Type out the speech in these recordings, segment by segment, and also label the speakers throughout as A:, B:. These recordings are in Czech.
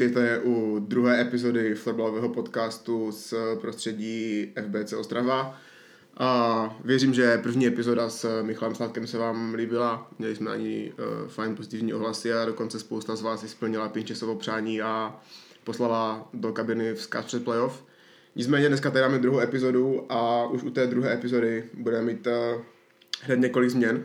A: Vítejte u druhé epizody florbalového podcastu z prostředí FBC Ostrava. A věřím, že první epizoda s Michalem Sladkem se vám líbila. Měli jsme na ní uh, fajn pozitivní ohlasy a dokonce spousta z vás splnila pinčesovo přání a poslala do kabiny vzkaz před playoff. Nicméně dneska tady máme druhou epizodu a už u té druhé epizody budeme mít uh, hned několik změn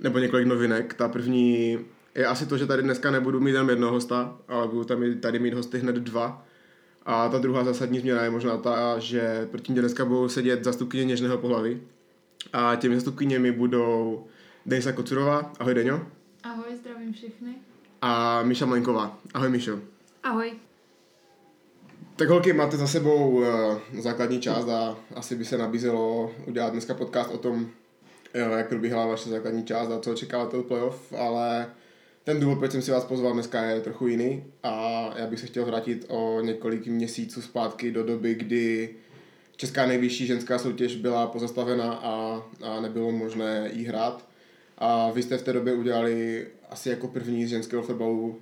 A: nebo několik novinek. Ta první je asi to, že tady dneska nebudu mít jen jednoho hosta, ale budu tam tady mít hosty hned dva. A ta druhá zásadní změna je možná ta, že proti mě dneska budou sedět zastupkyně něžného pohlaví. A těmi zastupkyněmi budou Denisa Kocurová. Ahoj Deňo.
B: Ahoj, zdravím všechny.
A: A Míša Mlenková. Ahoj Míšo.
B: Ahoj.
A: Tak holky, máte za sebou uh, základní část a asi by se nabízelo udělat dneska podcast o tom, uh, jak probíhala vaše základní část a co očekáváte od playoff, ale ten důvod, proč jsem si vás pozval dneska, je trochu jiný a já bych se chtěl vrátit o několik měsíců zpátky do doby, kdy Česká nejvyšší ženská soutěž byla pozastavena a, a nebylo možné jí hrát. A vy jste v té době udělali asi jako první z ženského fotbalu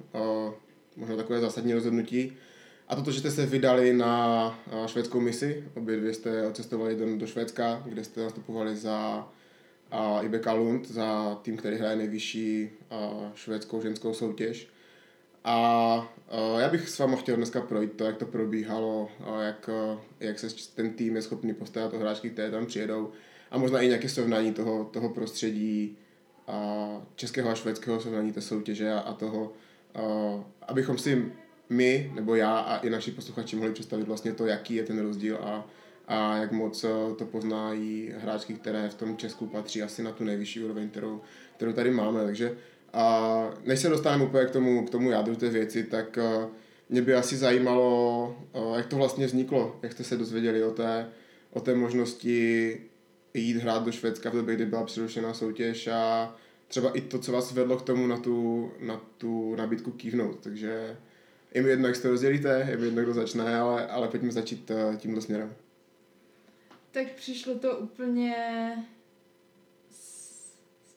A: možná takové zásadní rozhodnutí. A toto, že jste se vydali na švédskou misi, obě dvě jste cestovali do, do Švédska, kde jste nastupovali za a IBK Lund za tým, který hraje nejvyšší švédskou ženskou soutěž. A já bych s vámi chtěl dneska projít to, jak to probíhalo, jak, jak se ten tým je schopný postavit o hráčky, které tam přijedou a možná i nějaké srovnání toho, toho prostředí a českého a švédského srovnání té soutěže a, a toho, a, abychom si my, nebo já a i naši posluchači mohli představit vlastně to, jaký je ten rozdíl a, a jak moc eh, to poznají hráčky, které v tom Česku patří asi na tu nejvyšší úroveň, kterou, kterou tady máme. Takže a než se dostaneme úplně k tomu, k tomu jádru té věci, tak uh, mě by asi zajímalo, uh, jak to vlastně vzniklo, jak jste se dozvěděli o té, o té možnosti jít hrát do Švédska v době, kdy byla přerušená soutěž a třeba i to, co vás vedlo k tomu na tu, na tu nabídku kývnout. Takže je mi jedno, jak to rozdělíte, je mi jedno, kdo začne, ale, ale pojďme začít tímto směrem
B: tak přišlo to úplně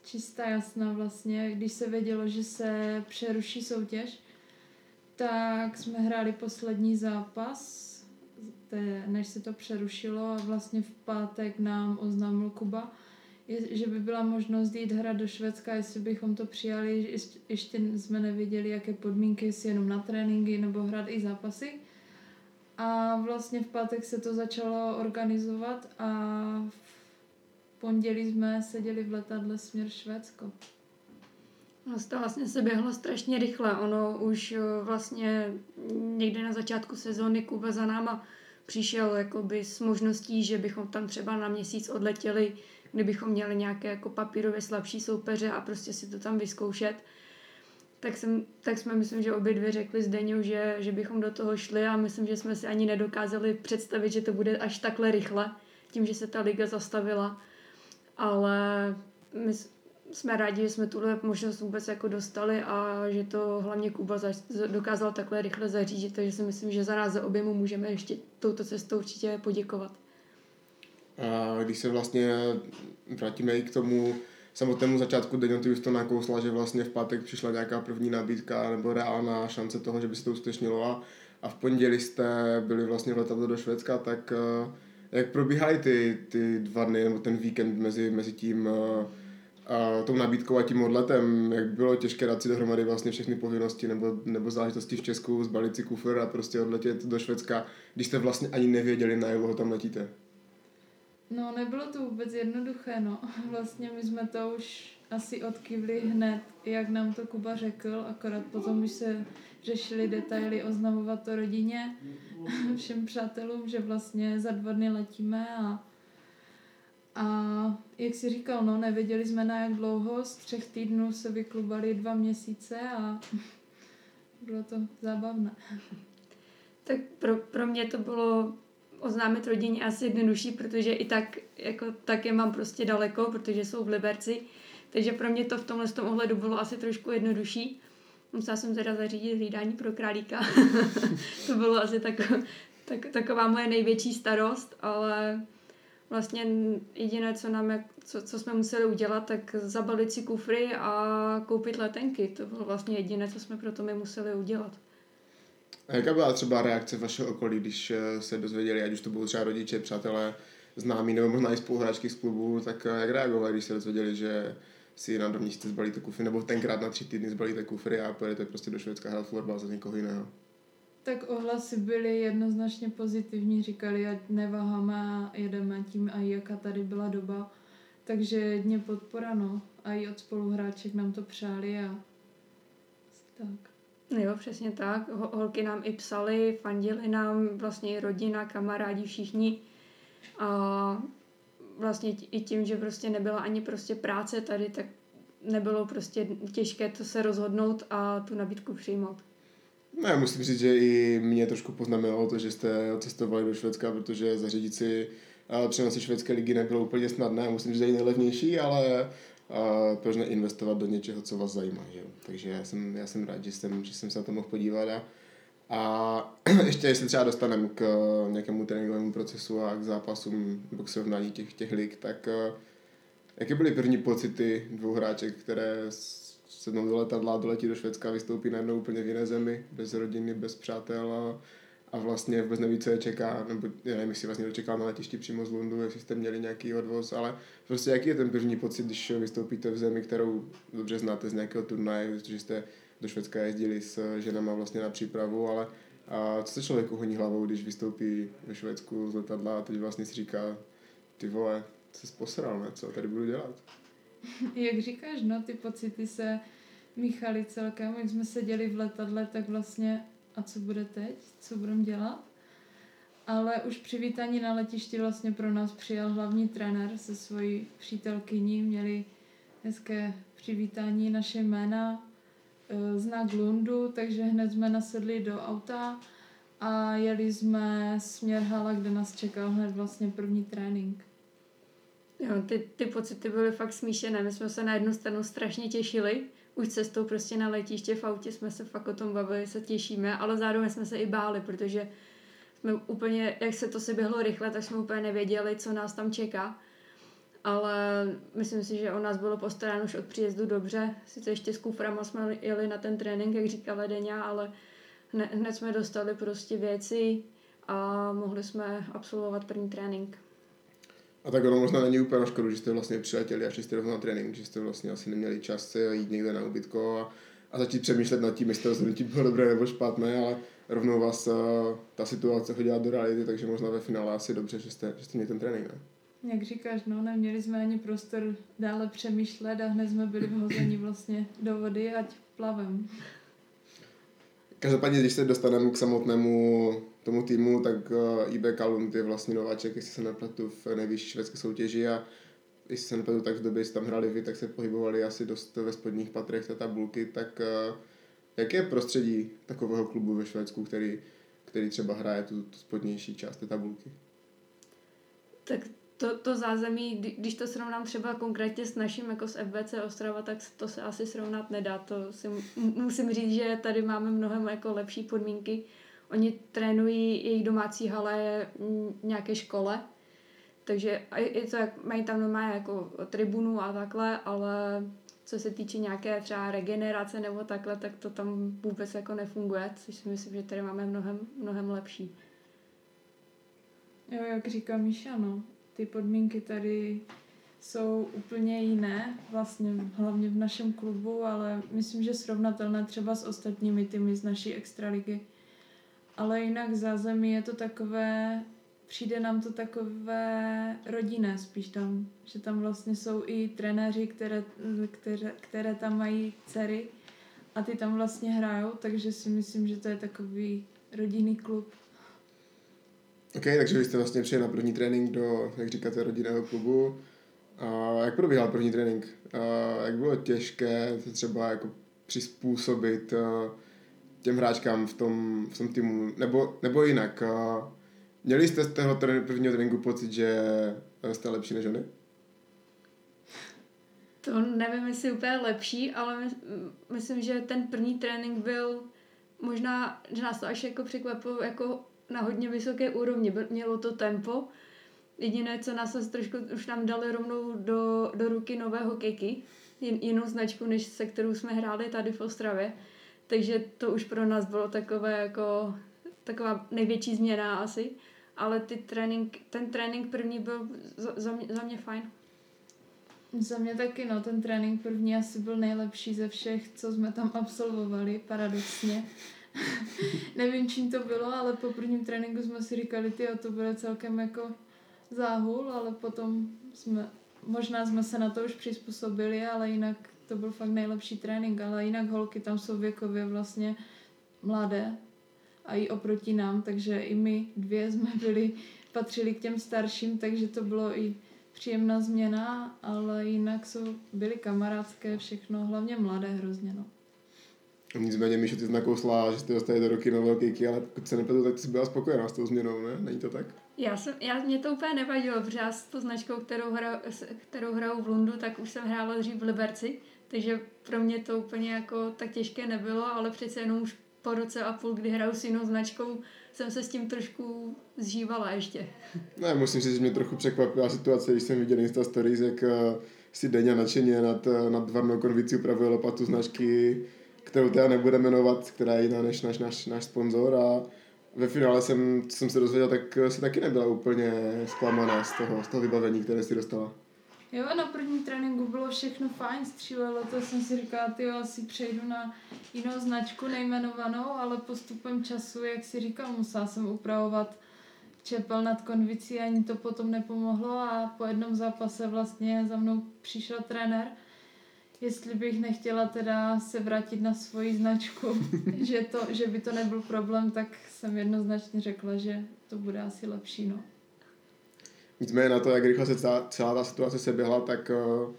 B: čistá jasná vlastně, když se vědělo, že se přeruší soutěž, tak jsme hráli poslední zápas, než se to přerušilo. A vlastně v pátek nám oznámil Kuba, že by byla možnost jít hrát do Švédska, jestli bychom to přijali, ještě jsme nevěděli, jaké podmínky, jestli jenom na tréninky nebo hrát i zápasy. A vlastně v pátek se to začalo organizovat a v pondělí jsme seděli v letadle směr Švédsko.
C: No, to vlastně se běhlo strašně rychle. Ono už eh, vlastně někde na začátku sezóny Kuba za náma přišel jakoby s možností, že bychom tam třeba na měsíc odletěli, kdybychom měli nějaké jako papírově slabší soupeře a prostě si to tam vyzkoušet tak, jsem, tak jsme, myslím, že obě dvě řekli s Deňou, že, že bychom do toho šli a myslím, že jsme si ani nedokázali představit, že to bude až takhle rychle, tím, že se ta liga zastavila. Ale my jsme rádi, že jsme tuhle možnost vůbec jako dostali a že to hlavně Kuba za, dokázal takhle rychle zařídit, takže si myslím, že za nás za oběmu můžeme ještě touto cestou určitě poděkovat.
A: A když se vlastně vrátíme i k tomu, samotnému začátku Daniel to nakousla, že vlastně v pátek přišla nějaká první nabídka nebo reálná šance toho, že by se to uskutečnilo a, a v pondělí jste byli vlastně v letadle do Švédska, tak uh, jak probíhaly ty, ty dva dny nebo ten víkend mezi, mezi tím uh, a tou nabídkou a tím odletem, jak bylo těžké dát si dohromady vlastně všechny povinnosti nebo, nebo záležitosti v Česku, zbalit si kufr a prostě odletět do Švédska, když jste vlastně ani nevěděli, na dlouho tam letíte.
B: No, nebylo to vůbec jednoduché, no. Vlastně my jsme to už asi odkývli hned, jak nám to Kuba řekl, akorát potom, když se řešili detaily, oznamovat to rodině, všem přátelům, že vlastně za dva dny letíme a a jak si říkal, no, nevěděli jsme na jak dlouho, z třech týdnů se vyklubali dva měsíce a bylo to zábavné.
C: Tak pro, pro mě to bylo oznámit rodině asi jednodušší, protože i tak, jako, tak je mám prostě daleko, protože jsou v Liberci. Takže pro mě to v tomhle tom ohledu bylo asi trošku jednodušší. Musela jsem teda zařídit hlídání pro králíka. to bylo asi tak, tak, taková moje největší starost, ale vlastně jediné, co, nám, co, co jsme museli udělat, tak zabalit si kufry a koupit letenky. To bylo vlastně jediné, co jsme pro to my museli udělat.
A: A jaká byla třeba reakce vašeho okolí, když eh, se dozvěděli, ať už to budou třeba rodiče, přátelé, známí nebo možná i spoluhráčky z klubu, tak jak reagovali, když se dozvěděli, že si na dva měsíce zbalíte kufry, nebo tenkrát na tři týdny zbalíte kufry a pojedete prostě do Švédska hrát florbal za někoho jiného?
B: Tak ohlasy byly jednoznačně pozitivní, říkali, ať neváháme jedeme tím a jaká tady byla doba. Takže jedně podpora, no. A i od spoluhráček nám to přáli a tak.
C: Jo, přesně tak. Holky nám i psali, fandili nám vlastně rodina, kamarádi, všichni. A vlastně i tím, že prostě nebyla ani prostě práce tady, tak nebylo prostě těžké to se rozhodnout a tu nabídku přijmout.
A: No, já musím říct, že i mě trošku poznamenalo to, že jste cestovali do Švédska, protože zařídit si přenosy švédské ligy nebylo úplně snadné. Musím říct, že nejlevnější, ale a proč neinvestovat do něčeho, co vás zajímá. Že? Takže já jsem, já jsem rád, že jsem, že jsem se na to mohl podívat. A, a ještě, jestli třeba dostaneme k nějakému tréninkovému procesu a k zápasům nebo k srovnání těch, těch lig, tak jaké byly první pocity dvou hráček, které sednou do letadla, doletí do Švédska, vystoupí najednou úplně v jiné zemi, bez rodiny, bez přátel a, a vlastně vůbec neví, co je čeká, nebo já nevím, jestli vlastně dočekal na letišti přímo z Lundu, jestli jste měli nějaký odvoz, ale prostě jaký je ten první pocit, když vystoupíte v zemi, kterou dobře znáte z nějakého turnaje, protože jste do Švédska jezdili s ženama vlastně na přípravu, ale a co se člověku honí hlavou, když vystoupí ve Švédsku z letadla a teď vlastně si říká, ty vole, se posral, ne? Co tady budu dělat?
B: Jak říkáš, no, ty pocity se míchaly celkem, jak jsme seděli v letadle, tak vlastně a co bude teď, co budeme dělat. Ale už přivítání na letišti vlastně pro nás přijal hlavní trenér se svojí přítelkyní. Měli hezké přivítání naše jména, e, znak Lundu, takže hned jsme nasedli do auta a jeli jsme směr Hala, kde nás čekal hned vlastně první trénink.
C: Jo, ty, ty pocity byly fakt smíšené. My jsme se na jednu stranu strašně těšili, už cestou prostě na letiště v autě jsme se fakt o tom bavili, se těšíme, ale zároveň jsme se i báli, protože jsme úplně, jak se to si běhlo rychle, tak jsme úplně nevěděli, co nás tam čeká. Ale myslím si, že o nás bylo postaráno už od příjezdu dobře. Sice ještě s kuframa jsme jeli na ten trénink, jak říkala Deňa, ale hned, jsme dostali prostě věci a mohli jsme absolvovat první trénink.
A: A tak ono možná není úplně na škodu, že jste vlastně přiletěli a šli jste rovnou na trénink, že jste vlastně asi neměli čas se jít někde na ubytko a, a začít přemýšlet nad tím, jestli to rozhodnutí bylo dobré nebo špatné, ale rovnou vás uh, ta situace hodila do reality, takže možná ve finále asi dobře, že jste, že jste měli ten trénink, ne?
B: Jak říkáš, no, neměli jsme ani prostor dále přemýšlet a hned jsme byli vhozeni vlastně do vody, ať plavem.
A: Každopádně, když se dostaneme k samotnému tomu týmu, tak uh, IB Kalund je vlastně nováček, jestli se nepletu v nejvyšší švédské soutěži a jestli se nepletu, tak v době, kdy tam hráli vy, tak se pohybovali asi dost ve spodních patrech té tabulky, tak uh, jaké je prostředí takového klubu ve Švédsku, který, který třeba hraje tu, tu spodnější část té tabulky?
C: Tak to, to zázemí, když to srovnám třeba konkrétně s naším jako s FBC Ostrava, tak to se asi srovnat nedá. To si musím říct, že tady máme mnohem jako lepší podmínky. Oni trénují jejich domácí hale nějaké škole, takže je to, jak mají tam normálně jako tribunu a takhle, ale co se týče nějaké třeba regenerace nebo takhle, tak to tam vůbec jako nefunguje, což si myslím, že tady máme mnohem, mnohem lepší.
B: Jo, jak říká Míša, no ty podmínky tady jsou úplně jiné, vlastně hlavně v našem klubu, ale myslím, že srovnatelné třeba s ostatními týmy z naší extraligy. Ale jinak zázemí je to takové, přijde nám to takové rodinné spíš tam, že tam vlastně jsou i trenéři, které, které, které tam mají dcery a ty tam vlastně hrajou, takže si myslím, že to je takový rodinný klub.
A: OK, takže vy jste vlastně přijeli na první trénink do, jak říkáte, rodinného klubu. A jak probíhal první trénink? A jak bylo těžké se třeba jako přizpůsobit těm hráčkám v tom, v tom týmu? Nebo, nebo jinak, měli jste z toho prvního tréninku pocit, že jste lepší než oni?
C: To nevím, jestli úplně lepší, ale my, myslím, že ten první trénink byl možná, že nás to až jako překvapilo jako na hodně vysoké úrovni. Mělo to tempo. Jediné, co nás trošku už nám dali rovnou do, do ruky nového keky, jinou značku, než se kterou jsme hráli tady v Ostravě. Takže to už pro nás bylo takové jako taková největší změna asi. Ale ty trénink, ten trénink první byl za, za, mě, za mě fajn.
B: Za mě taky, no, ten trénink první asi byl nejlepší ze všech, co jsme tam absolvovali, paradoxně. Nevím, čím to bylo, ale po prvním tréninku jsme si říkali, ty to bude celkem jako záhul, ale potom jsme, možná jsme se na to už přizpůsobili, ale jinak to byl fakt nejlepší trénink, ale jinak holky tam jsou věkově vlastně mladé a i oproti nám, takže i my dvě jsme byli, patřili k těm starším, takže to bylo i příjemná změna, ale jinak jsou byly kamarádské všechno, hlavně mladé hrozně, no.
A: Nicméně, Míšo, ty jsi nakousla, že jste dostali do roky na velký ale pokud se nepletu, tak ty jsi byla spokojená s tou změnou, ne? Není to tak?
C: Já jsem, já, mě to úplně nevadilo, protože já s tou značkou, kterou, hra, kterou hraju v Lundu, tak už jsem hrála dřív v Liberci, takže pro mě to úplně jako tak těžké nebylo, ale přece jenom už po roce a půl, kdy hraju s jinou značkou, jsem se s tím trošku zžívala ještě.
A: Ne, musím říct, že mě trochu překvapila situace, když jsem viděl Insta Stories, jak eh, si denně nadšeně nad, eh, nad varnou konvicí upravuje lopatu značky, kterou teda nebude jmenovat, která je jiná než náš, náš, náš sponzor a ve finále jsem, jsem se dozvěděl, tak si taky nebyla úplně zklamaná z toho, z toho vybavení, které si dostala.
B: Jo, na prvním tréninku bylo všechno fajn, střílelo to, jsem si říkala, ty asi přejdu na jinou značku nejmenovanou, ale postupem času, jak si říkal, musela jsem upravovat čepel nad konvicí, ani to potom nepomohlo a po jednom zápase vlastně za mnou přišel trenér, jestli bych nechtěla teda se vrátit na svoji značku, že, to, že by to nebyl problém, tak jsem jednoznačně řekla, že to bude asi lepší, no.
A: Nicméně na to, jak rychle se celá, celá ta situace seběhla, tak uh,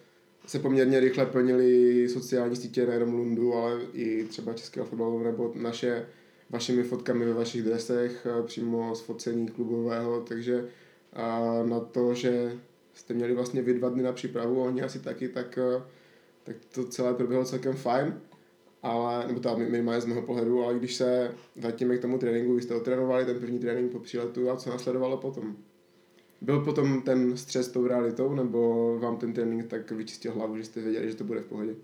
A: se poměrně rychle plnily sociální sítě nejenom Lundu, ale i třeba Českého fotbalu nebo naše vašimi fotkami ve vašich dresech, uh, přímo z focení klubového, takže uh, na to, že jste měli vlastně vy dva dny na přípravu, oni asi taky, tak, uh, tak to celé proběhlo celkem fajn ale, nebo ta minimálně z mého pohledu, ale když se vrátíme k tomu tréninku, vy jste otrénovali ten první trénink po příletu a co následovalo potom? Byl potom ten střes s tou realitou, nebo vám ten trénink tak vyčistil hlavu, že jste věděli, že to bude v pohodě?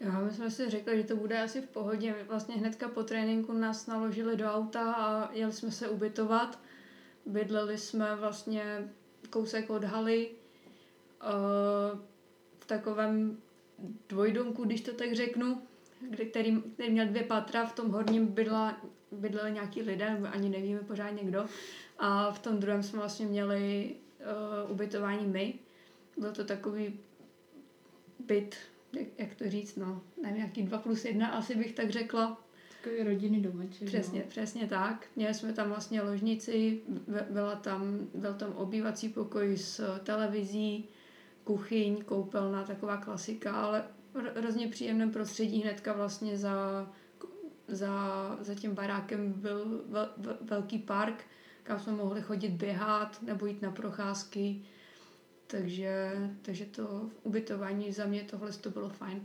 C: Jo, my jsme si řekli, že to bude asi v pohodě. Vlastně hnedka po tréninku nás naložili do auta a jeli jsme se ubytovat. Bydleli jsme vlastně kousek od haly eh, v takovém dvojdomku, když to tak řeknu, který, který měl dvě patra, v tom horním bydla, bydleli nějaký lidé, ani nevíme pořádně kdo. A v tom druhém jsme vlastně měli uh, ubytování my. Byl to takový byt, jak, jak to říct, no, nevím, nějaký dva plus jedna, asi bych tak řekla.
B: Takový rodinný domeček.
C: Přesně, no. přesně tak. Měli jsme tam vlastně ložnici, byla tam, byl tam obývací pokoj s televizí, kuchyň, koupelna, taková klasika, ale hrozně příjemném prostředí hnedka vlastně za, za, za tím barákem byl vel, vel, velký park, kam jsme mohli chodit běhat nebo jít na procházky. Takže, takže to ubytování za mě tohle to bylo fajn.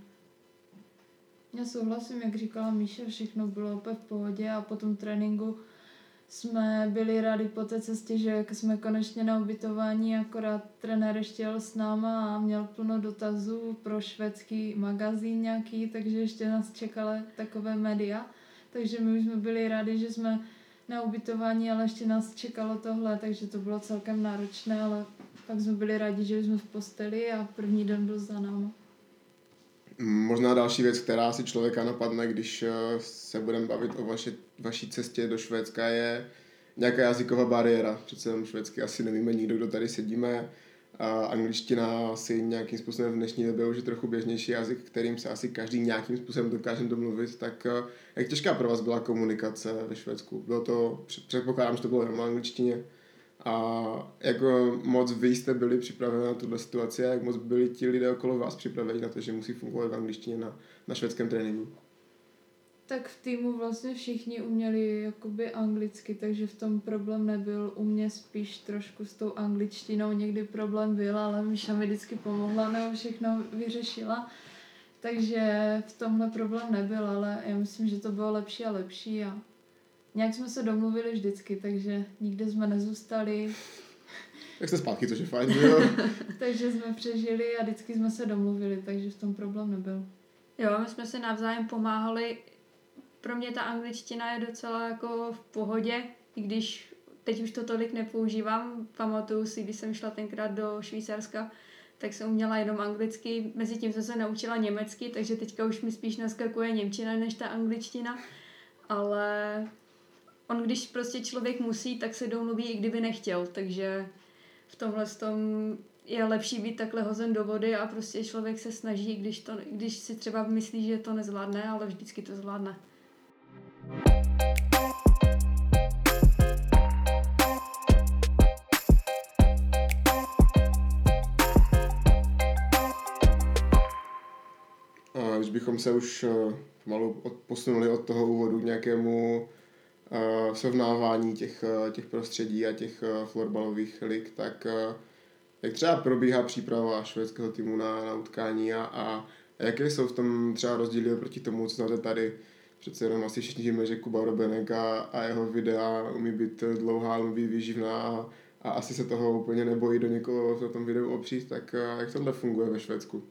B: Já souhlasím, jak říkala Míše, všechno bylo úplně v pohodě a po tom tréninku jsme byli rádi po té cestě, že jsme konečně na ubytování, akorát trenér ještě jel s náma a měl plno dotazů pro švédský magazín nějaký, takže ještě nás čekala takové média. Takže my už jsme byli rádi, že jsme na ubytování, ale ještě nás čekalo tohle, takže to bylo celkem náročné, ale pak jsme byli rádi, že jsme v posteli a první den byl za náma.
A: Možná další věc, která si člověka napadne, když eh, se budeme bavit o vaši, vaší cestě do Švédska, je nějaká jazyková bariéra. Přece jenom švédsky asi nevíme nikdo, kdo tady sedíme. A angličtina asi nějakým způsobem v dnešní době už je trochu běžnější jazyk, kterým se asi každý nějakým způsobem dokáže domluvit. Tak eh, jak těžká pro vás byla komunikace ve Švédsku? Bylo to, předpokládám, že to bylo jenom angličtině. A jako moc vy jste byli připraveni na tuhle situaci a jak moc byli ti lidé okolo vás připraveni na to, že musí fungovat v angličtině na, na švédském tréninku?
B: Tak v týmu vlastně všichni uměli jakoby anglicky, takže v tom problém nebyl. U mě spíš trošku s tou angličtinou někdy problém byl, ale Míša mi vždycky pomohla nebo všechno vyřešila. Takže v tomhle problém nebyl, ale já myslím, že to bylo lepší a lepší a nějak jsme se domluvili vždycky, takže nikde jsme nezůstali.
A: Jak jste zpátky, což je fajn, jo?
B: takže jsme přežili a vždycky jsme se domluvili, takže v tom problém nebyl.
C: Jo, my jsme se navzájem pomáhali pro mě ta angličtina je docela jako v pohodě, i když teď už to tolik nepoužívám. Pamatuju si, když jsem šla tenkrát do Švýcarska, tak jsem uměla jenom anglicky, mezi tím jsem se naučila německy, takže teďka už mi spíš naskakuje němčina než ta angličtina, ale on když prostě člověk musí, tak se domluví, i kdyby nechtěl, takže v tomhle tom je lepší být takhle hozen do vody a prostě člověk se snaží, když, to, když si třeba myslí, že to nezvládne, ale vždycky to zvládne.
A: Když bychom se už eh, pomalu posunuli od toho úvodu k nějakému uh, srovnávání těch, uh, těch prostředí a těch florbalových lig, tak jak třeba probíhá příprava švédského týmu na, na utkání a, a jaké jsou v tom třeba rozdíly oproti tomu, co znáte tady? Přece jenom asi všichni víme, že Kuba Robenek a, a jeho videa umí být dlouhá, umí být výživná a, a asi se toho úplně nebojí do někoho na tom videu opřít, tak jak tohle funguje ve Švédsku?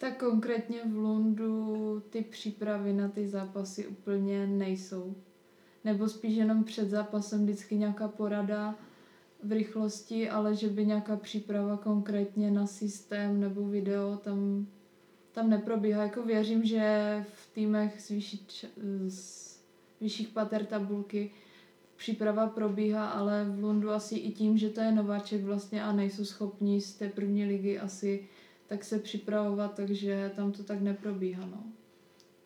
B: Tak konkrétně v Lundu ty přípravy na ty zápasy úplně nejsou. Nebo spíš jenom před zápasem vždycky nějaká porada v rychlosti, ale že by nějaká příprava konkrétně na systém nebo video tam, tam neprobíhá. Jako věřím, že v týmech z, vyšší, z vyšších pater tabulky příprava probíhá, ale v Lundu asi i tím, že to je nováček vlastně a nejsou schopni z té první ligy asi tak se připravovat, takže tam to tak neprobíhá. No.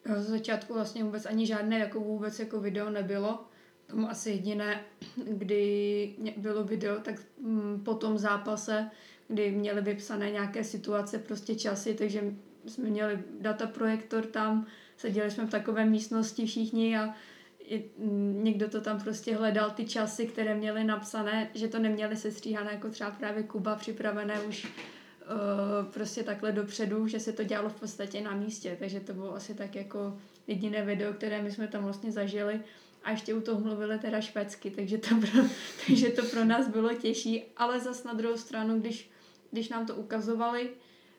C: Jo, z začátku vlastně vůbec ani žádné jako vůbec jako video nebylo. Tam asi jediné, kdy bylo video, tak mm, po tom zápase, kdy měli vypsané nějaké situace, prostě časy, takže jsme měli data projektor tam, seděli jsme v takové místnosti všichni a mm, někdo to tam prostě hledal ty časy, které měly napsané, že to neměli sestříhané jako třeba právě Kuba připravené už uh, prostě takhle dopředu, že se to dělalo v podstatě na místě, takže to bylo asi tak jako jediné video, které my jsme tam vlastně zažili. A ještě u toho mluvili teda švédsky, takže to pro, takže to pro nás bylo těžší, ale zas na druhou stranu, když, když nám to ukazovali,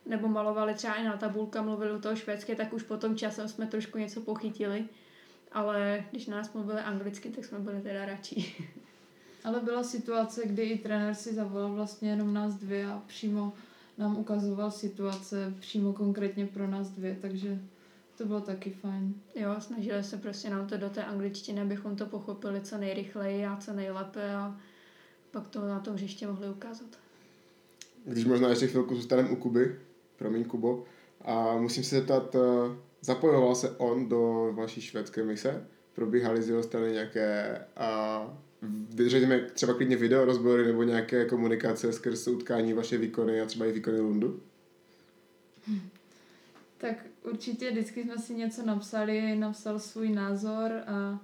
C: nebo malovali třeba i na tabulka, mluvili u toho švédsky, tak už potom časem jsme trošku něco pochytili, ale když nás mluvili anglicky, tak jsme byli teda radši.
B: Ale byla situace, kdy i trenér si zavolal vlastně jenom nás dvě a přímo nám ukazoval situace přímo konkrétně pro nás dvě, takže to bylo taky fajn.
C: Jo, snažili se prostě nám to do té angličtiny, abychom to pochopili co nejrychleji a co nejlépe a pak to na tom hřiště mohli ukázat.
A: Když možná ještě chvilku zůstaneme u Kuby, promiň Kubo, a musím se zeptat, eh, zapojoval se on do vaší švédské mise? Probíhaly z jeho strany nějaké a řekněme třeba klidně video rozbory nebo nějaké komunikace skrz utkání vaše výkony a třeba i výkony Lundu?
B: Hm. Tak určitě vždycky jsme si něco napsali, napsal svůj názor a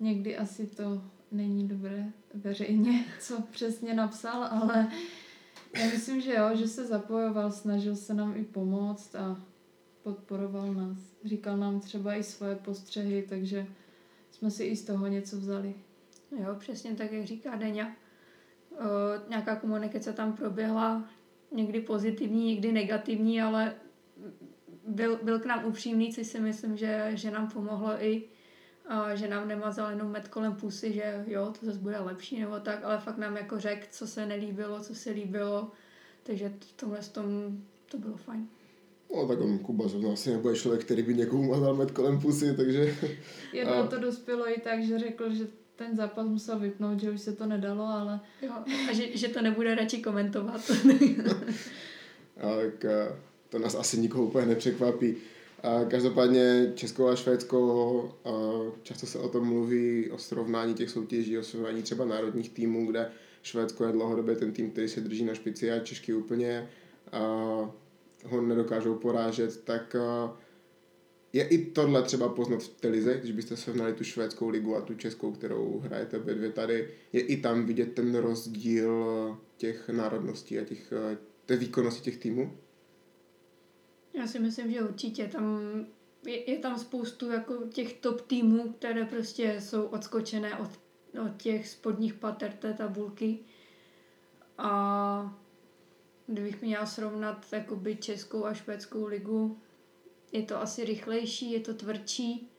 B: někdy asi to není dobré veřejně, co přesně napsal, ale já myslím, že jo, že se zapojoval, snažil se nám i pomoct a podporoval nás. Říkal nám třeba i svoje postřehy, takže jsme si i z toho něco vzali.
C: Jo, přesně tak, jak říká Deňa. O, nějaká komunikace tam proběhla, někdy pozitivní, někdy negativní, ale byl, byl k nám upřímný, což si myslím, že, že nám pomohlo i, a, že nám nemazal jenom med kolem pusy, že jo, to zase bude lepší nebo tak, ale fakt nám jako řekl, co se nelíbilo, co se líbilo, takže v tomhle tom to bylo fajn.
A: No tak on Kuba zrovna asi nebude člověk, který by někomu mazal med kolem pusy, takže...
B: Jednou a... to dospělo i tak, že řekl, že ten zápas musel vypnout, že už se to nedalo, ale...
C: Jo, a že, že to nebude radši komentovat.
A: a tak to nás asi nikoho úplně nepřekvapí. A každopádně Česko a Švédsko, a často se o tom mluví, o srovnání těch soutěží, o srovnání třeba národních týmů, kde Švédsko je dlouhodobě ten tým, který se drží na špici a Češky úplně a ho nedokážou porážet, tak je i tohle třeba poznat v televizi, když byste srovnali tu švédskou ligu a tu českou, kterou hrajete obě dvě tady, je i tam vidět ten rozdíl těch národností a těch, té výkonnosti těch týmů?
C: Já si myslím, že určitě tam je, je tam spoustu jako těch top týmů, které prostě jsou odskočené od, od těch spodních pater té tabulky. A kdybych měla srovnat jakoby českou a švédskou ligu, je to asi rychlejší, je to tvrdší,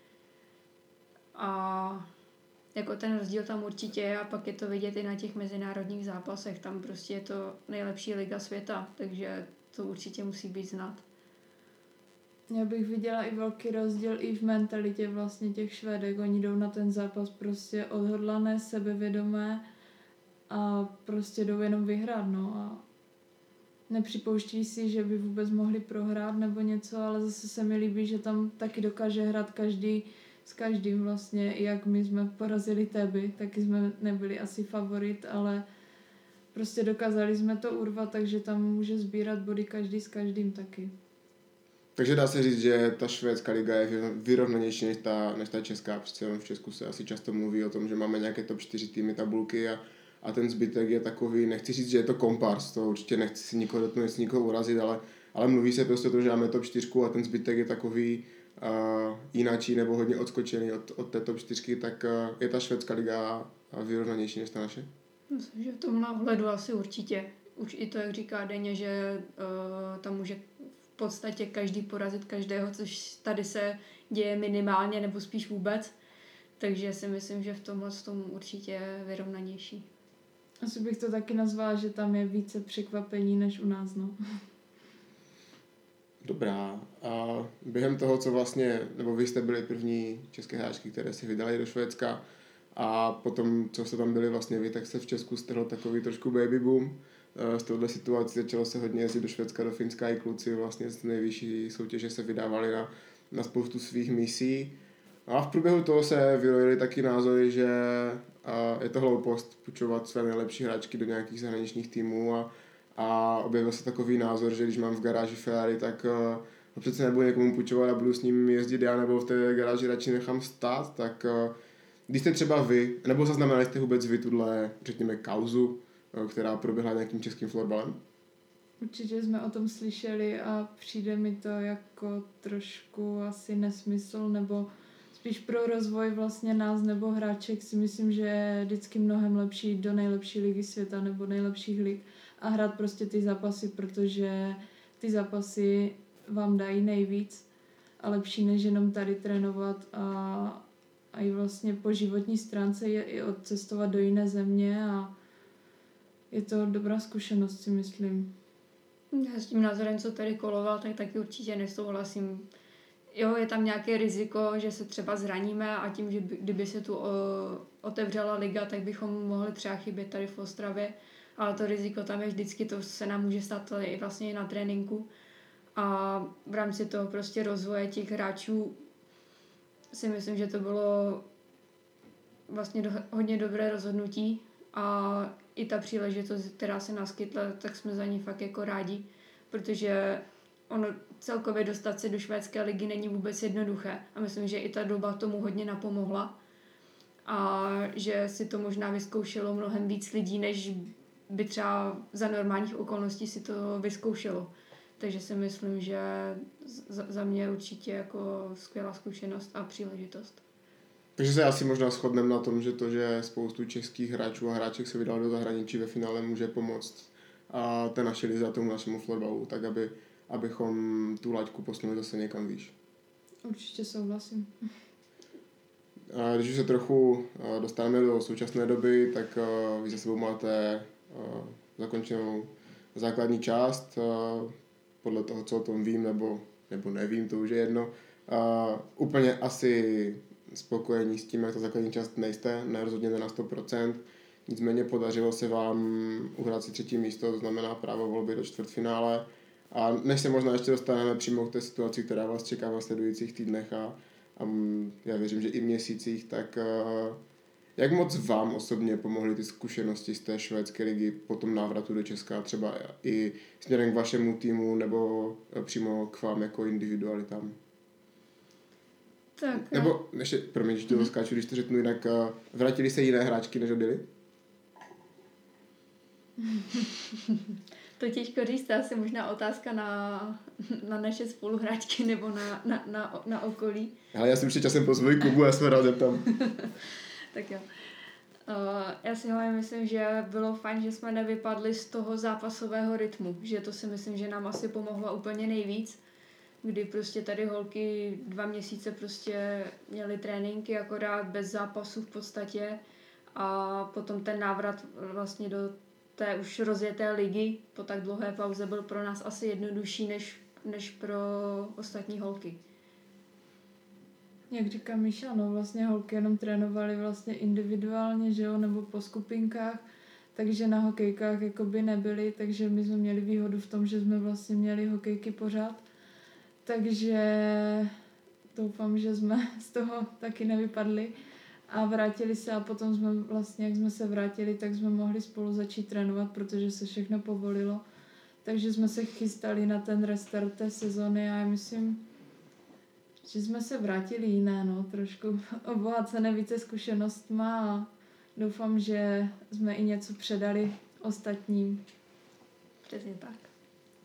C: A jako ten rozdíl tam určitě je a pak je to vidět i na těch mezinárodních zápasech. Tam prostě je to nejlepší liga světa, takže to určitě musí být znát.
B: Já bych viděla i velký rozdíl i v mentalitě vlastně těch Švédek. Oni jdou na ten zápas prostě odhodlané, sebevědomé a prostě jdou jenom vyhrát, no a nepřipouští si, že by vůbec mohli prohrát nebo něco, ale zase se mi líbí, že tam taky dokáže hrát každý s každým vlastně, jak my jsme porazili Teby, taky jsme nebyli asi favorit, ale prostě dokázali jsme to urvat, takže tam může sbírat body každý s každým taky.
A: Takže dá se říct, že ta švédská liga je vyrovnanější než ta, než ta česká. Přece v Česku se asi často mluví o tom, že máme nějaké top 4 týmy tabulky a, a ten zbytek je takový, nechci říct, že je to kompars, to určitě nechci si nikoho dotknout, nechci nikoho urazit, ale, ale mluví se prostě o tom, že máme top 4 a ten zbytek je takový uh, jináčí nebo hodně odskočený od, od té top 4, tak uh, je ta švédská liga vyrovnanější než ta naše?
C: Myslím, že v tomhle ohledu asi určitě. Už i to, jak říká Deně, že uh, tam může podstatě každý porazit každého, což tady se děje minimálně nebo spíš vůbec. Takže si myslím, že v tomhle tom určitě je vyrovnanější.
B: Asi bych to taky nazvala, že tam je více překvapení než u nás, no.
A: Dobrá. A během toho, co vlastně, nebo vy jste byli první české hráčky, které si vydali do Švédska, a potom, co jste tam byli vlastně vy, tak se v Česku strhl takový trošku baby boom. Eh, z tohle situace začalo se hodně jezdit do Švédska, do Finska i kluci vlastně z nejvyšší soutěže se vydávali na, na spoustu svých misí. A v průběhu toho se vyrojily taky názory, že je to hloupost půjčovat své nejlepší hráčky do nějakých zahraničních týmů a, a objevil se takový názor, že když mám v garáži Ferrari, tak eh, ho přece nebudu někomu půjčovat a budu s ním jezdit já nebo v té garáži radši nechám stát, tak eh, když jste třeba vy, nebo zaznamenali jste vůbec vy tuhle, řekněme, kauzu, která proběhla nějakým českým florbalem?
B: Určitě jsme o tom slyšeli a přijde mi to jako trošku asi nesmysl, nebo spíš pro rozvoj vlastně nás nebo hráček si myslím, že je vždycky mnohem lepší do nejlepší ligy světa nebo nejlepších lig a hrát prostě ty zápasy, protože ty zápasy vám dají nejvíc a lepší než jenom tady trénovat a, a i vlastně po životní stránce je i odcestovat do jiné země a je to dobrá zkušenost, si myslím.
C: Já s tím názorem, co tady koloval, tak taky určitě nesouhlasím. Jo, je tam nějaké riziko, že se třeba zraníme a tím, že by, kdyby se tu o, otevřela liga, tak bychom mohli třeba chybět tady v Ostravě, ale to riziko tam je vždycky, to se nám může stát i vlastně na tréninku. A v rámci toho prostě rozvoje těch hráčů si myslím, že to bylo vlastně do, hodně dobré rozhodnutí a i ta příležitost, která se naskytla, tak jsme za ní fakt jako rádi, protože ono celkově dostat se do švédské ligy není vůbec jednoduché a myslím, že i ta doba tomu hodně napomohla a že si to možná vyzkoušelo mnohem víc lidí, než by třeba za normálních okolností si to vyzkoušelo. Takže si myslím, že za mě určitě jako skvělá zkušenost a příležitost.
A: Takže se asi možná shodneme na tom, že to, že spoustu českých hráčů a hráček se vydal do zahraničí ve finále, může pomoct a ten naše lize tomu našemu florbalu, tak aby, abychom tu laťku posunuli zase někam výš.
B: Určitě souhlasím.
A: A když už se trochu dostaneme do současné doby, tak vy za sebou máte zakončenou základní část, podle toho, co o tom vím, nebo, nebo nevím, to už je jedno. Úplně asi spokojení s tím, jak ta základní část nejste, ne rozhodně na 100%. Nicméně podařilo se vám uhrát si třetí místo, to znamená právo volby do čtvrtfinále. A než se možná ještě dostaneme přímo k té situaci, která vás čeká v následujících týdnech a, a já věřím, že i měsících, tak uh, jak moc vám osobně pomohly ty zkušenosti z té švédské ligy po tom návratu do Česka, třeba i směrem k vašemu týmu nebo přímo k vám jako individualitám?
C: Tak,
A: Nebo, ještě, promiň, že to skáču, když to řeknu jinak, uh, vrátili se jiné hráčky, než odbyli?
C: to těžko říct, to asi možná otázka na, na naše spoluhráčky nebo na, na, na, na okolí.
A: Ale já jsem ještě časem po svoji klubu, já se rád zeptám.
C: tak jo. Uh, já si hlavně myslím, že bylo fajn, že jsme nevypadli z toho zápasového rytmu, že to si myslím, že nám asi pomohlo úplně nejvíc, kdy prostě tady holky dva měsíce prostě měly tréninky akorát bez zápasů v podstatě a potom ten návrat vlastně do té už rozjeté ligy po tak dlouhé pauze byl pro nás asi jednodušší než, než pro ostatní holky.
B: Jak říká Míša, no vlastně holky jenom trénovaly vlastně individuálně, že jo, nebo po skupinkách, takže na hokejkách jakoby nebyly, takže my jsme měli výhodu v tom, že jsme vlastně měli hokejky pořád. Takže doufám, že jsme z toho taky nevypadli a vrátili se a potom jsme vlastně, jak jsme se vrátili, tak jsme mohli spolu začít trénovat, protože se všechno povolilo. Takže jsme se chystali na ten restart té sezony a já myslím, že jsme se vrátili jiné, no, trošku obohacené více zkušenostma a doufám, že jsme i něco předali ostatním.
C: Přesně tak.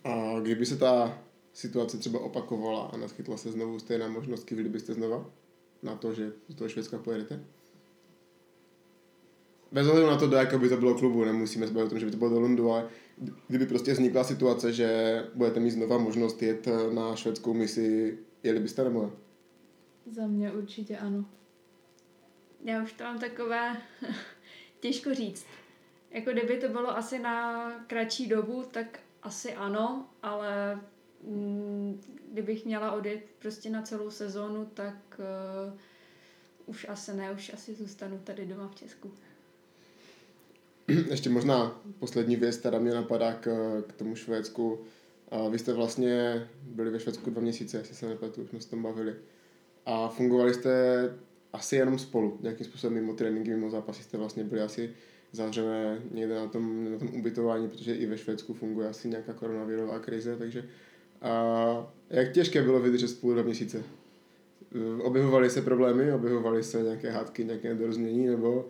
A: A kdyby se ta situace třeba opakovala a naskytla se znovu stejná možnost, kdy byste znova na to, že do toho Švédska pojedete? Bez ohledu na to, do jakého by to bylo klubu, nemusíme se bavit o tom, že by to bylo do Lundu, ale kdyby prostě vznikla situace, že budete mít znova možnost jet na švédskou misi, jeli byste nebo
B: Za mě určitě ano.
C: Já už to mám takové těžko říct. Jako kdyby to bylo asi na kratší dobu, tak asi ano, ale kdybych měla odjet prostě na celou sezónu, tak uh, už asi ne, už asi zůstanu tady doma v Česku.
A: Ještě možná poslední věc, která mě napadá k, k tomu Švédsku. A vy jste vlastně byli ve Švédsku dva měsíce, jestli se nepletu, už jsme se tom bavili. A fungovali jste asi jenom spolu, nějakým způsobem mimo tréninky, mimo zápasy jste vlastně byli asi zavřené někde na tom, na tom ubytování, protože i ve Švédsku funguje asi nějaká koronavirová krize, takže a jak těžké bylo vydržet spolu dva měsíce? Objevovaly se problémy, objevovaly se nějaké hádky, nějaké nedorozumění, nebo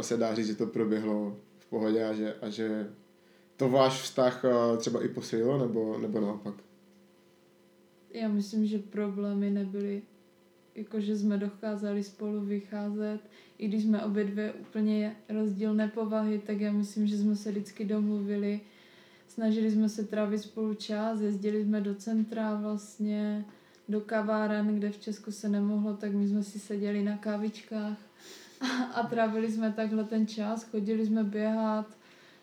A: se dá říct, že to proběhlo v pohodě a že, a že to váš vztah třeba i posílilo, nebo, nebo naopak?
B: Já myslím, že problémy nebyly jakože jsme dokázali spolu vycházet, i když jsme obě dvě úplně rozdílné povahy, tak já myslím, že jsme se vždycky domluvili, snažili jsme se trávit spolu čas, jezdili jsme do centra vlastně, do kaváren, kde v Česku se nemohlo, tak my jsme si seděli na kávičkách a, a trávili jsme takhle ten čas, chodili jsme běhat,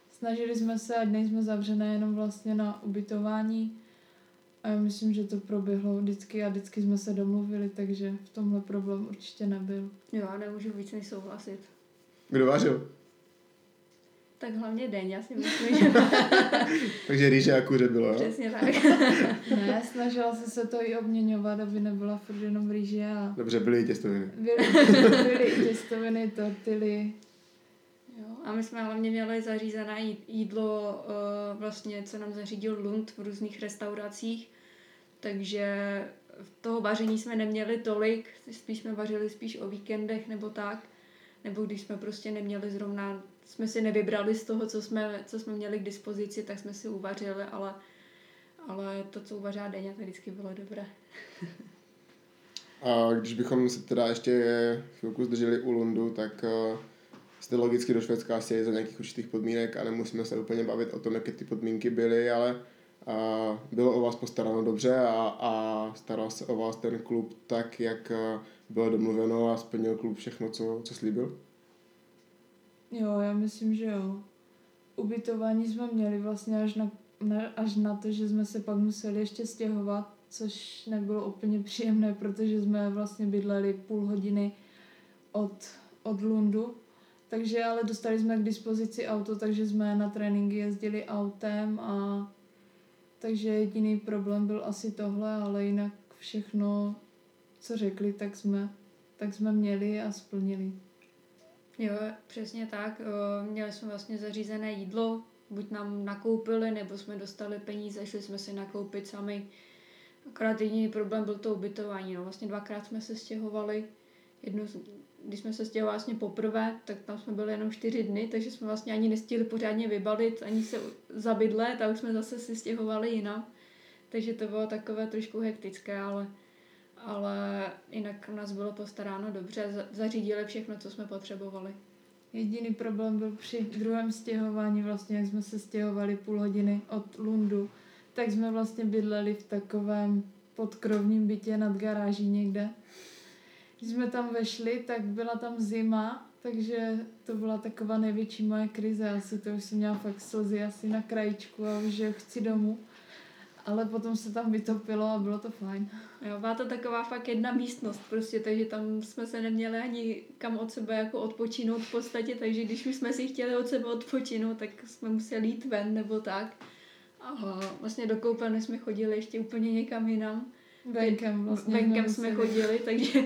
B: snažili jsme se, ať nejsme zavřené jenom vlastně na ubytování, a já myslím, že to proběhlo vždycky a vždycky jsme se domluvili, takže v tomhle problém určitě nebyl.
C: Jo, nemůžu víc než souhlasit.
A: Kdo vážil?
C: Tak hlavně den, já si myslím, že...
A: takže rýže a kuře bylo, jo?
C: Přesně tak.
B: ne, snažila se se to i obměňovat, aby nebyla furt jenom rýže a...
A: Dobře, byly i těstoviny.
B: Byly, byly i těstoviny, tortily.
C: Jo, a my jsme hlavně měli zařízené jídlo, uh, vlastně, co nám zařídil Lund v různých restauracích, takže v toho vaření jsme neměli tolik, spíš jsme vařili spíš o víkendech nebo tak, nebo když jsme prostě neměli zrovna, jsme si nevybrali z toho, co jsme, co jsme měli k dispozici, tak jsme si uvařili, ale, ale to, co uvařá denně, to vždycky bylo dobré.
A: A když bychom se teda ještě chvilku zdrželi u Lundu, tak uh, jste logicky do Švédska asi za nějakých určitých podmínek a nemusíme se úplně bavit o tom, jaké ty podmínky byly, ale a bylo o vás postaráno dobře a, a staral se o vás ten klub tak, jak bylo domluveno a splnil klub všechno, co, co slíbil?
B: Jo, já myslím, že jo. Ubytování jsme měli vlastně až na, na, až na to, že jsme se pak museli ještě stěhovat, což nebylo úplně příjemné, protože jsme vlastně bydleli půl hodiny od, od Lundu. Takže ale dostali jsme k dispozici auto, takže jsme na tréninky jezdili autem a takže jediný problém byl asi tohle, ale jinak všechno, co řekli, tak jsme, tak jsme měli a splnili.
C: Jo, přesně tak. Měli jsme vlastně zařízené jídlo, buď nám nakoupili, nebo jsme dostali peníze, šli jsme si nakoupit sami. Akorát jediný problém byl to ubytování. No. Vlastně dvakrát jsme se stěhovali. Jednu, když jsme se stěhovali vlastně poprvé, tak tam jsme byli jenom čtyři dny, takže jsme vlastně ani nestihli pořádně vybavit, ani se zabydlet a už jsme zase si stěhovali jinam. Takže to bylo takové trošku hektické, ale, ale jinak u nás bylo postaráno dobře, zařídili všechno, co jsme potřebovali.
B: Jediný problém byl při druhém stěhování, vlastně jak jsme se stěhovali půl hodiny od Lundu, tak jsme vlastně bydleli v takovém podkrovním bytě nad garáží někde. Když jsme tam vešli, tak byla tam zima, takže to byla taková největší moje krize. Asi to už jsem měla fakt slzy asi na krajičku a už chci domů. Ale potom se tam vytopilo a bylo to fajn.
C: Jo, byla to taková fakt jedna místnost prostě, takže tam jsme se neměli ani kam od sebe jako odpočinout v podstatě, takže když už jsme si chtěli od sebe odpočinout, tak jsme museli jít ven nebo tak. A vlastně do koupelny jsme chodili ještě úplně někam jinam.
B: Venkem vlastně.
C: Venkem jsme chodili, takže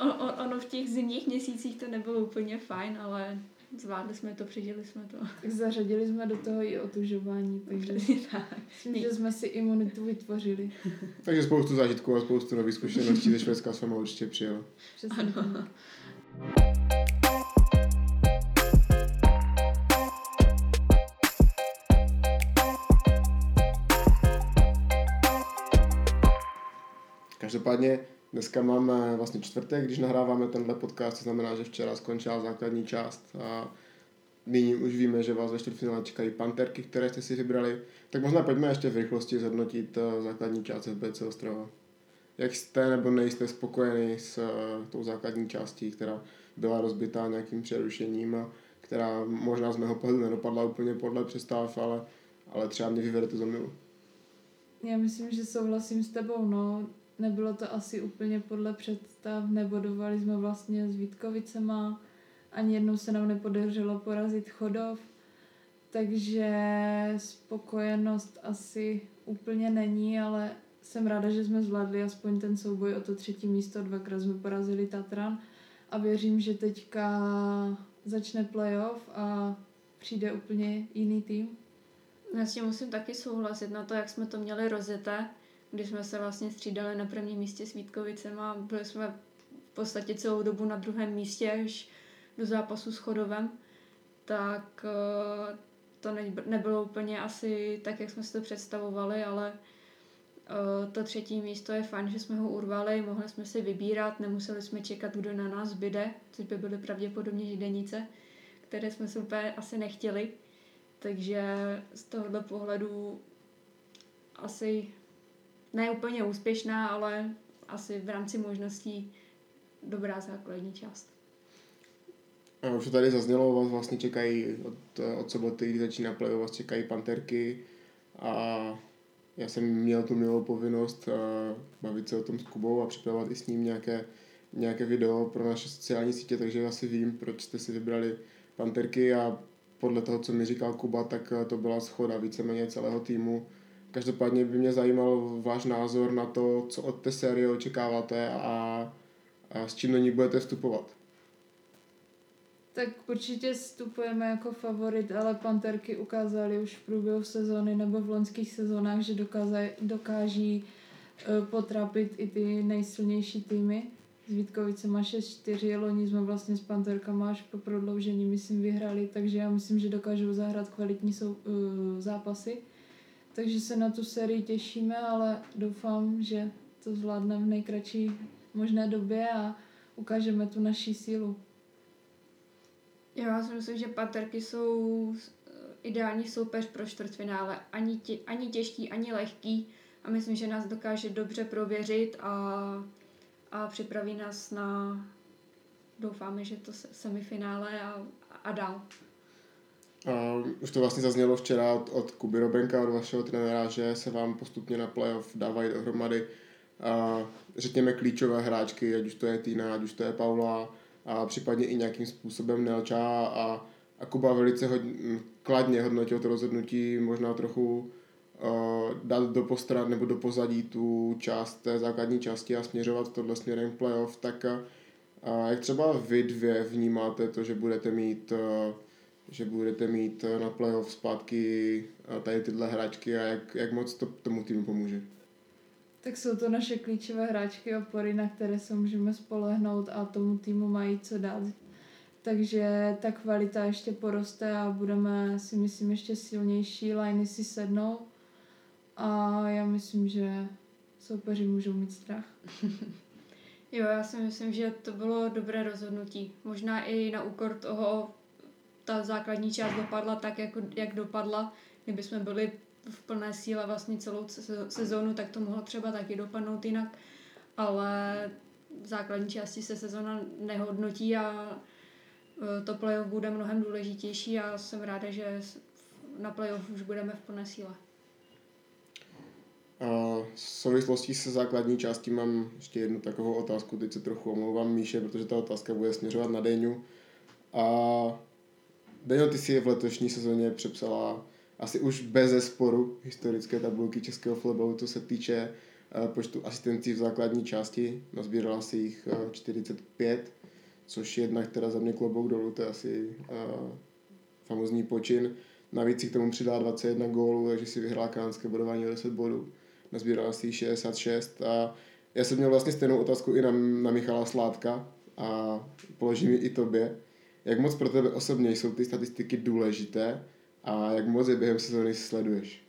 C: ono, ono v těch zimních měsících to nebylo úplně fajn, ale zvládli jsme to, přežili jsme to.
B: Tak zařadili jsme do toho i otužování, takže myslím, že jsme si imunitu vytvořili.
A: takže spoustu zážitků a spoustu nových zkušeností ze Švédska jsme určitě přijel.
B: Přesně. Ano.
A: Každopádně dneska máme vlastně čtvrtek, když nahráváme tenhle podcast, to znamená, že včera skončila základní část a nyní už víme, že vás ve čtvrtfinále čekají panterky, které jste si vybrali. Tak možná pojďme ještě v rychlosti zhodnotit eh, základní část FBC Ostrava. Jak jste nebo nejste spokojeni s eh, tou základní částí, která byla rozbitá nějakým přerušením a která možná z mého pohledu nedopadla úplně podle představ, ale, ale třeba mě vyvedete z omilu.
B: Já myslím, že souhlasím s tebou, no nebylo to asi úplně podle představ, nebodovali jsme vlastně s Vítkovicema, ani jednou se nám nepodařilo porazit Chodov, takže spokojenost asi úplně není, ale jsem ráda, že jsme zvládli aspoň ten souboj o to třetí místo, dvakrát jsme porazili Tatran a věřím, že teďka začne playoff a přijde úplně jiný tým.
C: Já s tím musím taky souhlasit na to, jak jsme to měli rozjeté kdy jsme se vlastně střídali na prvním místě s Vítkovicem a byli jsme v podstatě celou dobu na druhém místě až do zápasu s Chodovem, tak eh, to nebylo úplně asi tak, jak jsme si to představovali, ale eh, to třetí místo je fajn, že jsme ho urvali, mohli jsme si vybírat, nemuseli jsme čekat, kdo na nás byde, což by byly pravděpodobně židenice, které jsme si úplně asi nechtěli. Takže z tohohle pohledu asi ne úplně úspěšná, ale asi v rámci možností dobrá základní část.
A: A už to tady zaznělo, vás vlastně čekají od, od soboty, kdy začíná play vás čekají panterky a já jsem měl tu milou povinnost uh, bavit se o tom s Kubou a připravovat i s ním nějaké, nějaké video pro naše sociální sítě, takže asi vím, proč jste si vybrali panterky a podle toho, co mi říkal Kuba, tak to byla schoda víceméně celého týmu Každopádně by mě zajímal váš názor na to, co od té série očekáváte a, a s čím do ní budete vstupovat.
B: Tak určitě vstupujeme jako favorit, ale Panterky ukázali už v průběhu sezóny nebo v loňských sezónách, že dokázaj, dokáží uh, potrapit i ty nejsilnější týmy. S Vítkovicema 6-4, loni jsme vlastně s Panterkama až po prodloužení, myslím, vyhrali, takže já myslím, že dokážou zahrát kvalitní sou, uh, zápasy. Takže se na tu sérii těšíme, ale doufám, že to zvládneme v nejkratší možné době a ukážeme tu naší sílu.
C: Já si myslím, že paterky jsou ideální soupeř pro čtvrtfinále. Ani, tě, ani těžký, ani lehký. A myslím, že nás dokáže dobře prověřit a, a připraví nás na, doufáme, že to semifinále a, a dál.
A: Uh, už to vlastně zaznělo včera od, od Kuby Robenka, od vašeho trenéra, že se vám postupně na playoff dávají dohromady. Uh, řekněme klíčové hráčky, ať už to je Týna, ať už to je Paula a případně i nějakým způsobem Nelča. A, a Kuba velice hodně, kladně hodnotil to rozhodnutí, možná trochu uh, dát do postrad nebo do pozadí tu část té základní části a směřovat tohle směrem playoff, tak uh, jak třeba vy dvě vnímáte to, že budete mít uh, že budete mít eh, na playoff zpátky eh, tady tyhle hráčky a jak, jak moc to tomu týmu pomůže?
B: Tak jsou to naše klíčové hráčky opory, na které se můžeme spolehnout a tomu týmu mají co dát. Takže ta kvalita ještě poroste a budeme si myslím ještě silnější, liney si sednou a já myslím, že soupeři můžou mít strach.
C: jo, já si myslím, že to bylo dobré rozhodnutí. Možná i na úkor toho ta základní část dopadla tak, jako, jak dopadla. Kdyby jsme byli v plné síle vlastně celou sezónu, tak to mohlo třeba taky dopadnout jinak, ale v základní části se sezóna nehodnotí a e, to playoff bude mnohem důležitější a jsem ráda, že na playoff už budeme v plné síle.
A: A v souvislosti se základní částí mám ještě jednu takovou otázku, teď se trochu omlouvám Míše, protože ta otázka bude směřovat na Deňu. A Deňo, ty si v letošní sezóně přepsala asi už bez sporu historické tabulky českého florbalu, to se týče eh, počtu asistencí v základní části. Nazbírala si jich 45, eh, což jednak teda za mě klobouk dolů, to je asi uh, famozní počin. Navíc si k tomu přidá 21 gólů, takže si vyhrál kánské bodování o 10 bodů. Nazbírala si 66 a já jsem měl vlastně stejnou otázku i na, na Michala Sládka a položím ji i tobě. Jak moc pro tebe osobně jsou ty statistiky důležité a jak moc je během sezóny sleduješ?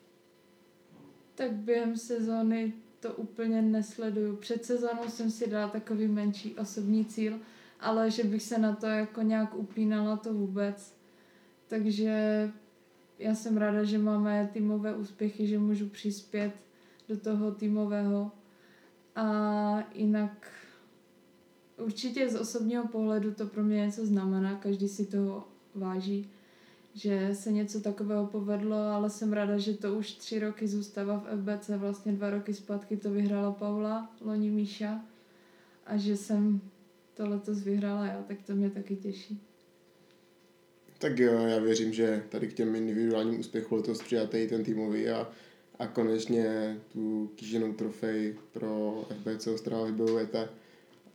B: Tak během sezóny to úplně nesleduju. Před sezónou jsem si dala takový menší osobní cíl, ale že bych se na to jako nějak upínala, to vůbec. Takže já jsem ráda, že máme týmové úspěchy, že můžu přispět do toho týmového. A jinak určitě z osobního pohledu to pro mě něco znamená, každý si toho váží, že se něco takového povedlo, ale jsem ráda, že to už tři roky zůstává v FBC, vlastně dva roky zpátky to vyhrála Paula, loni Míša a že jsem to letos vyhrála já, tak to mě taky těší.
A: Tak jo, já věřím, že tady k těm individuálním úspěchům letos i ten týmový a, a konečně tu kýženou trofej pro FBC Ostrava vybojujete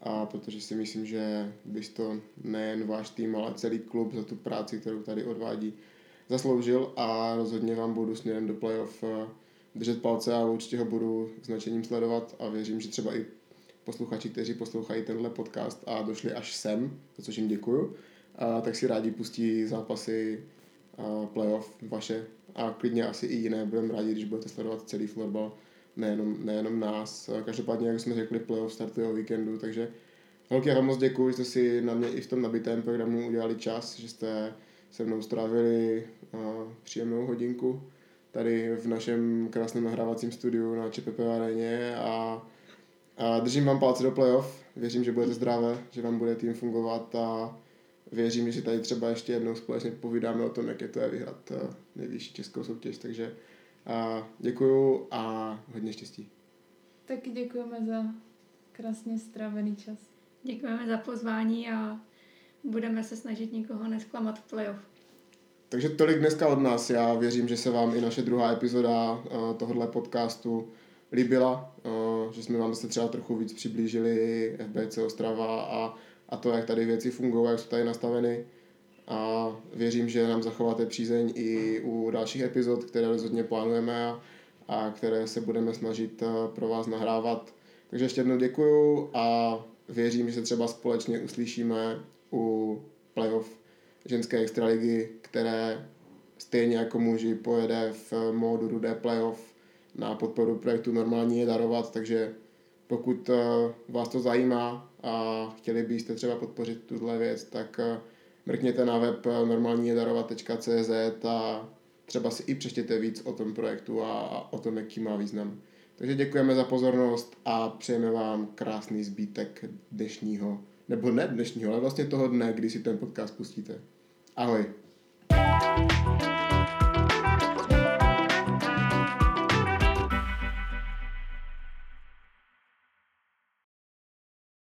A: a protože si myslím, že bys to nejen váš tým, ale celý klub za tu práci, kterou tady odvádí, zasloužil a rozhodně vám budu směrem do playoff eh, držet palce a určitě ho budu značením sledovat a věřím, že třeba i posluchači, kteří poslouchají tenhle podcast a došli až sem, za což jim děkuju, a tak si rádi pustí zápasy a playoff vaše a klidně asi i jiné. Budeme rádi, když budete sledovat celý florbal nejenom, nejenom nás. Každopádně, jak jsme řekli, playoff startuje o víkendu, takže holky, já moc děkuji, že jste si na mě i v tom nabitém programu udělali čas, že jste se mnou strávili uh, příjemnou hodinku tady v našem krásném nahrávacím studiu na ČPP aréně a, a držím vám palce do playoff. Věřím, že budete zdravé, že vám bude tým fungovat a věřím, že tady třeba ještě jednou společně povídáme o tom, jak je to je vyhrát nejvyšší českou soutěž, takže a děkuju a hodně štěstí.
B: Taky děkujeme za krásně strávený čas.
C: Děkujeme za pozvání a budeme se snažit nikoho nesklamat v playoff.
A: Takže tolik dneska od nás. Já věřím, že se vám i naše druhá epizoda tohohle podcastu líbila, že jsme vám zase třeba trochu víc přiblížili FBC Ostrava a, a to, jak tady věci fungují, jak jsou tady nastaveny a věřím, že nám zachováte přízeň i u dalších epizod, které rozhodně plánujeme a, a které se budeme snažit eh, pro vás nahrávat. Takže ještě jednou děkuju a věřím, že se třeba společně uslyšíme u playoff ženské extraligy, které stejně jako muži pojede v módu rudé playoff na podporu projektu Normální je darovat, takže pokud eh, vás to zajímá a chtěli byste třeba podpořit tuhle věc, tak eh, mrkněte na web normálniedarovat.cz a třeba si i přečtěte víc o tom projektu a o tom, jaký má význam. Takže děkujeme za pozornost a přejeme vám krásný zbytek dnešního, nebo ne dnešního, ale vlastně toho dne, kdy si ten podcast pustíte. Ahoj.